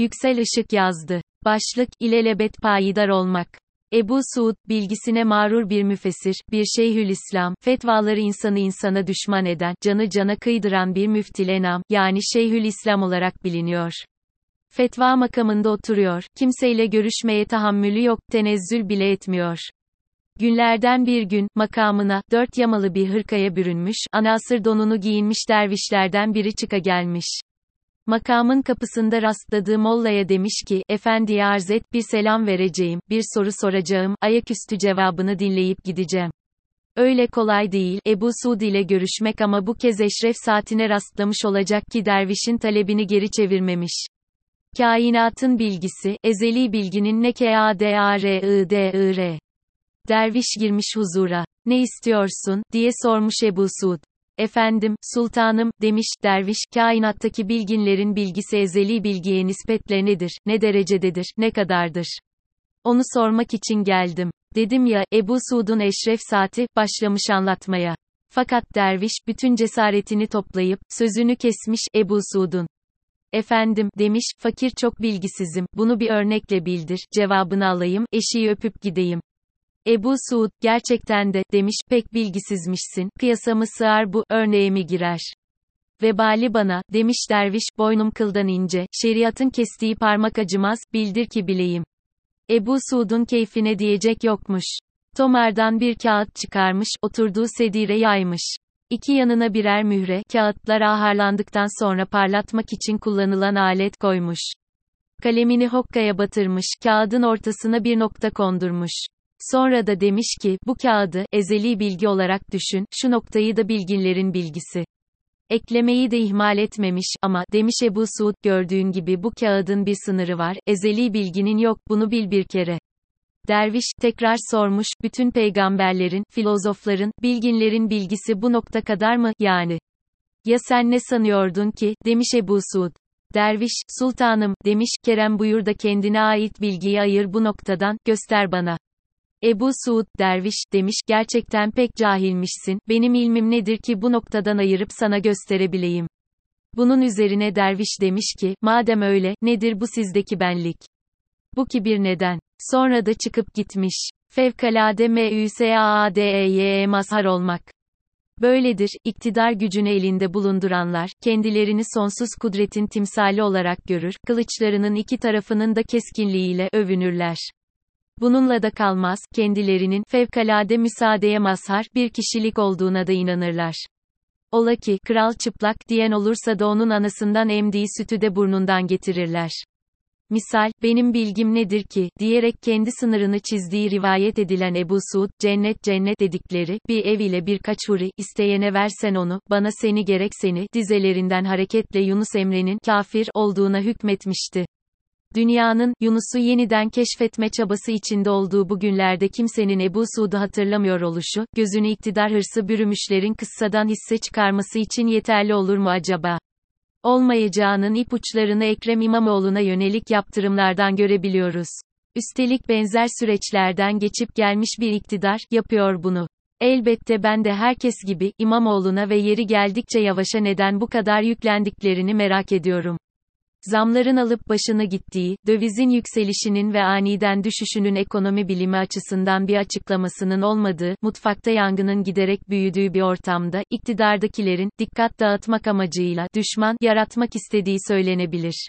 Yüksel Işık yazdı. Başlık, ilelebet payidar olmak. Ebu Suud, bilgisine mağrur bir müfessir, bir şeyhülislam, fetvaları insanı insana düşman eden, canı cana kıydıran bir müftilenam, yani şeyhülislam olarak biliniyor. Fetva makamında oturuyor, kimseyle görüşmeye tahammülü yok, tenezzül bile etmiyor. Günlerden bir gün, makamına, dört yamalı bir hırkaya bürünmüş, anasır donunu giyinmiş dervişlerden biri çıka gelmiş. Makamın kapısında rastladığı mollaya demiş ki, efendiye arz et, bir selam vereceğim, bir soru soracağım, ayaküstü cevabını dinleyip gideceğim. Öyle kolay değil, Ebu Suud ile görüşmek ama bu kez eşref saatine rastlamış olacak ki dervişin talebini geri çevirmemiş. Kainatın bilgisi, ezeli bilginin ne k-a-d-a-r-i-d-i-r. Derviş girmiş huzura. Ne istiyorsun, diye sormuş Ebu Suud. Efendim, sultanım, demiş, derviş, kainattaki bilginlerin bilgisi ezeli bilgiye nispetle nedir, ne derecededir, ne kadardır? Onu sormak için geldim. Dedim ya, Ebu Suud'un eşref saati, başlamış anlatmaya. Fakat derviş, bütün cesaretini toplayıp, sözünü kesmiş, Ebu Suud'un. Efendim, demiş, fakir çok bilgisizim, bunu bir örnekle bildir, cevabını alayım, eşiği öpüp gideyim. Ebu Suud, gerçekten de, demiş, pek bilgisizmişsin, kıyasa sığar bu, örneğe mi girer? Vebali bana, demiş derviş, boynum kıldan ince, şeriatın kestiği parmak acımaz, bildir ki bileyim. Ebu Suud'un keyfine diyecek yokmuş. Tomardan bir kağıt çıkarmış, oturduğu sedire yaymış. İki yanına birer mühre, kağıtlar aharlandıktan sonra parlatmak için kullanılan alet koymuş. Kalemini hokkaya batırmış, kağıdın ortasına bir nokta kondurmuş. Sonra da demiş ki, bu kağıdı, ezeli bilgi olarak düşün, şu noktayı da bilginlerin bilgisi. Eklemeyi de ihmal etmemiş, ama, demiş Ebu Suud, gördüğün gibi bu kağıdın bir sınırı var, ezeli bilginin yok, bunu bil bir kere. Derviş, tekrar sormuş, bütün peygamberlerin, filozofların, bilginlerin bilgisi bu nokta kadar mı, yani? Ya sen ne sanıyordun ki, demiş Ebu Suud. Derviş, sultanım, demiş, Kerem buyur da kendine ait bilgiyi ayır bu noktadan, göster bana. Ebu Suud, derviş, demiş, gerçekten pek cahilmişsin, benim ilmim nedir ki bu noktadan ayırıp sana gösterebileyim. Bunun üzerine derviş demiş ki, madem öyle, nedir bu sizdeki benlik? Bu ki bir neden. Sonra da çıkıp gitmiş. Fevkalade M-Ü-S-A-A-D-E-Y-E mazhar olmak. Böyledir, iktidar gücünü elinde bulunduranlar, kendilerini sonsuz kudretin timsali olarak görür, kılıçlarının iki tarafının da keskinliğiyle övünürler. Bununla da kalmaz, kendilerinin, fevkalade müsaadeye mazhar, bir kişilik olduğuna da inanırlar. Ola ki, kral çıplak, diyen olursa da onun anasından emdiği sütü de burnundan getirirler. Misal, benim bilgim nedir ki, diyerek kendi sınırını çizdiği rivayet edilen Ebu Suud, cennet cennet dedikleri, bir ev ile birkaç huri, isteyene versen onu, bana seni gerek seni, dizelerinden hareketle Yunus Emre'nin, kafir, olduğuna hükmetmişti. Dünyanın, Yunus'u yeniden keşfetme çabası içinde olduğu bu günlerde kimsenin Ebu Suud'u hatırlamıyor oluşu, gözünü iktidar hırsı bürümüşlerin kıssadan hisse çıkarması için yeterli olur mu acaba? Olmayacağının ipuçlarını Ekrem İmamoğlu'na yönelik yaptırımlardan görebiliyoruz. Üstelik benzer süreçlerden geçip gelmiş bir iktidar, yapıyor bunu. Elbette ben de herkes gibi, İmamoğlu'na ve yeri geldikçe yavaşa neden bu kadar yüklendiklerini merak ediyorum. Zamların alıp başını gittiği, dövizin yükselişinin ve aniden düşüşünün ekonomi bilimi açısından bir açıklamasının olmadığı, mutfakta yangının giderek büyüdüğü bir ortamda, iktidardakilerin, dikkat dağıtmak amacıyla, düşman, yaratmak istediği söylenebilir.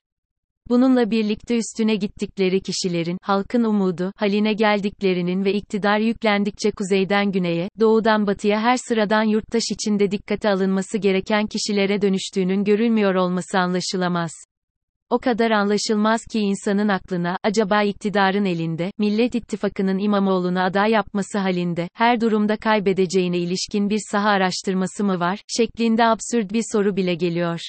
Bununla birlikte üstüne gittikleri kişilerin, halkın umudu, haline geldiklerinin ve iktidar yüklendikçe kuzeyden güneye, doğudan batıya her sıradan yurttaş içinde dikkate alınması gereken kişilere dönüştüğünün görülmüyor olması anlaşılamaz. O kadar anlaşılmaz ki insanın aklına, acaba iktidarın elinde, Millet İttifakı'nın İmamoğlu'nu aday yapması halinde, her durumda kaybedeceğine ilişkin bir saha araştırması mı var, şeklinde absürt bir soru bile geliyor.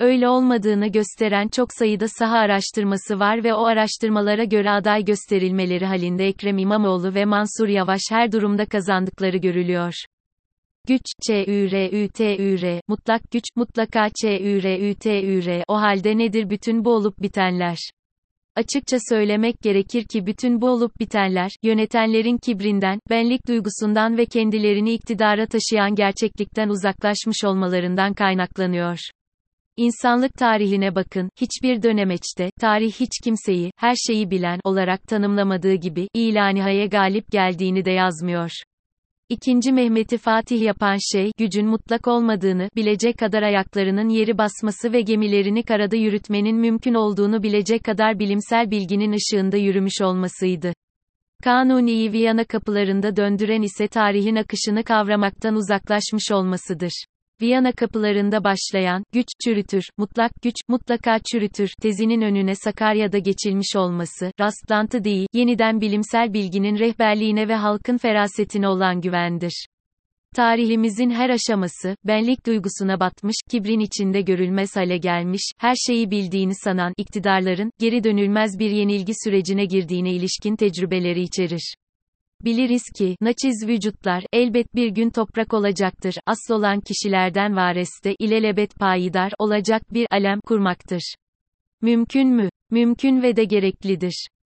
Öyle olmadığını gösteren çok sayıda saha araştırması var ve o araştırmalara göre aday gösterilmeleri halinde Ekrem İmamoğlu ve Mansur Yavaş her durumda kazandıkları görülüyor. Güç, Ç-Ü-R-Ü-T-Ü-R, mutlak güç, mutlaka Ç-Ü-R-Ü-T-Ü-R, o halde nedir bütün bu olup bitenler? Açıkça söylemek gerekir ki bütün bu olup bitenler, yönetenlerin kibrinden, benlik duygusundan ve kendilerini iktidara taşıyan gerçeklikten uzaklaşmış olmalarından kaynaklanıyor. İnsanlık tarihine bakın, hiçbir dönemeçte, tarih hiç kimseyi, her şeyi bilen olarak tanımlamadığı gibi, ilanihaya galip geldiğini de yazmıyor. İkinci Mehmet'i Fatih yapan şey, gücün mutlak olmadığını, bilecek kadar ayaklarının yeri basması ve gemilerini karada yürütmenin mümkün olduğunu bilecek kadar bilimsel bilginin ışığında yürümüş olmasıydı. Kanuni'yi Viyana kapılarında döndüren ise tarihin akışını kavramaktan uzaklaşmış olmasıdır. Viyana kapılarında başlayan, güç, çürütür, mutlak güç, mutlaka çürütür, tezinin önüne Sakarya'da geçilmiş olması, rastlantı değil, yeniden bilimsel bilginin rehberliğine ve halkın ferasetine olan güvendir. Tarihimizin her aşaması, benlik duygusuna batmış, kibrin içinde görülmez hale gelmiş, her şeyi bildiğini sanan iktidarların, geri dönülmez bir yenilgi sürecine girdiğine ilişkin tecrübeleri içerir. Biliriz ki, naçiz vücutlar, elbet bir gün toprak olacaktır, asıl olan kişilerden vareste, ilelebet payidar, olacak bir alem kurmaktır. Mümkün mü? Mümkün ve de gereklidir.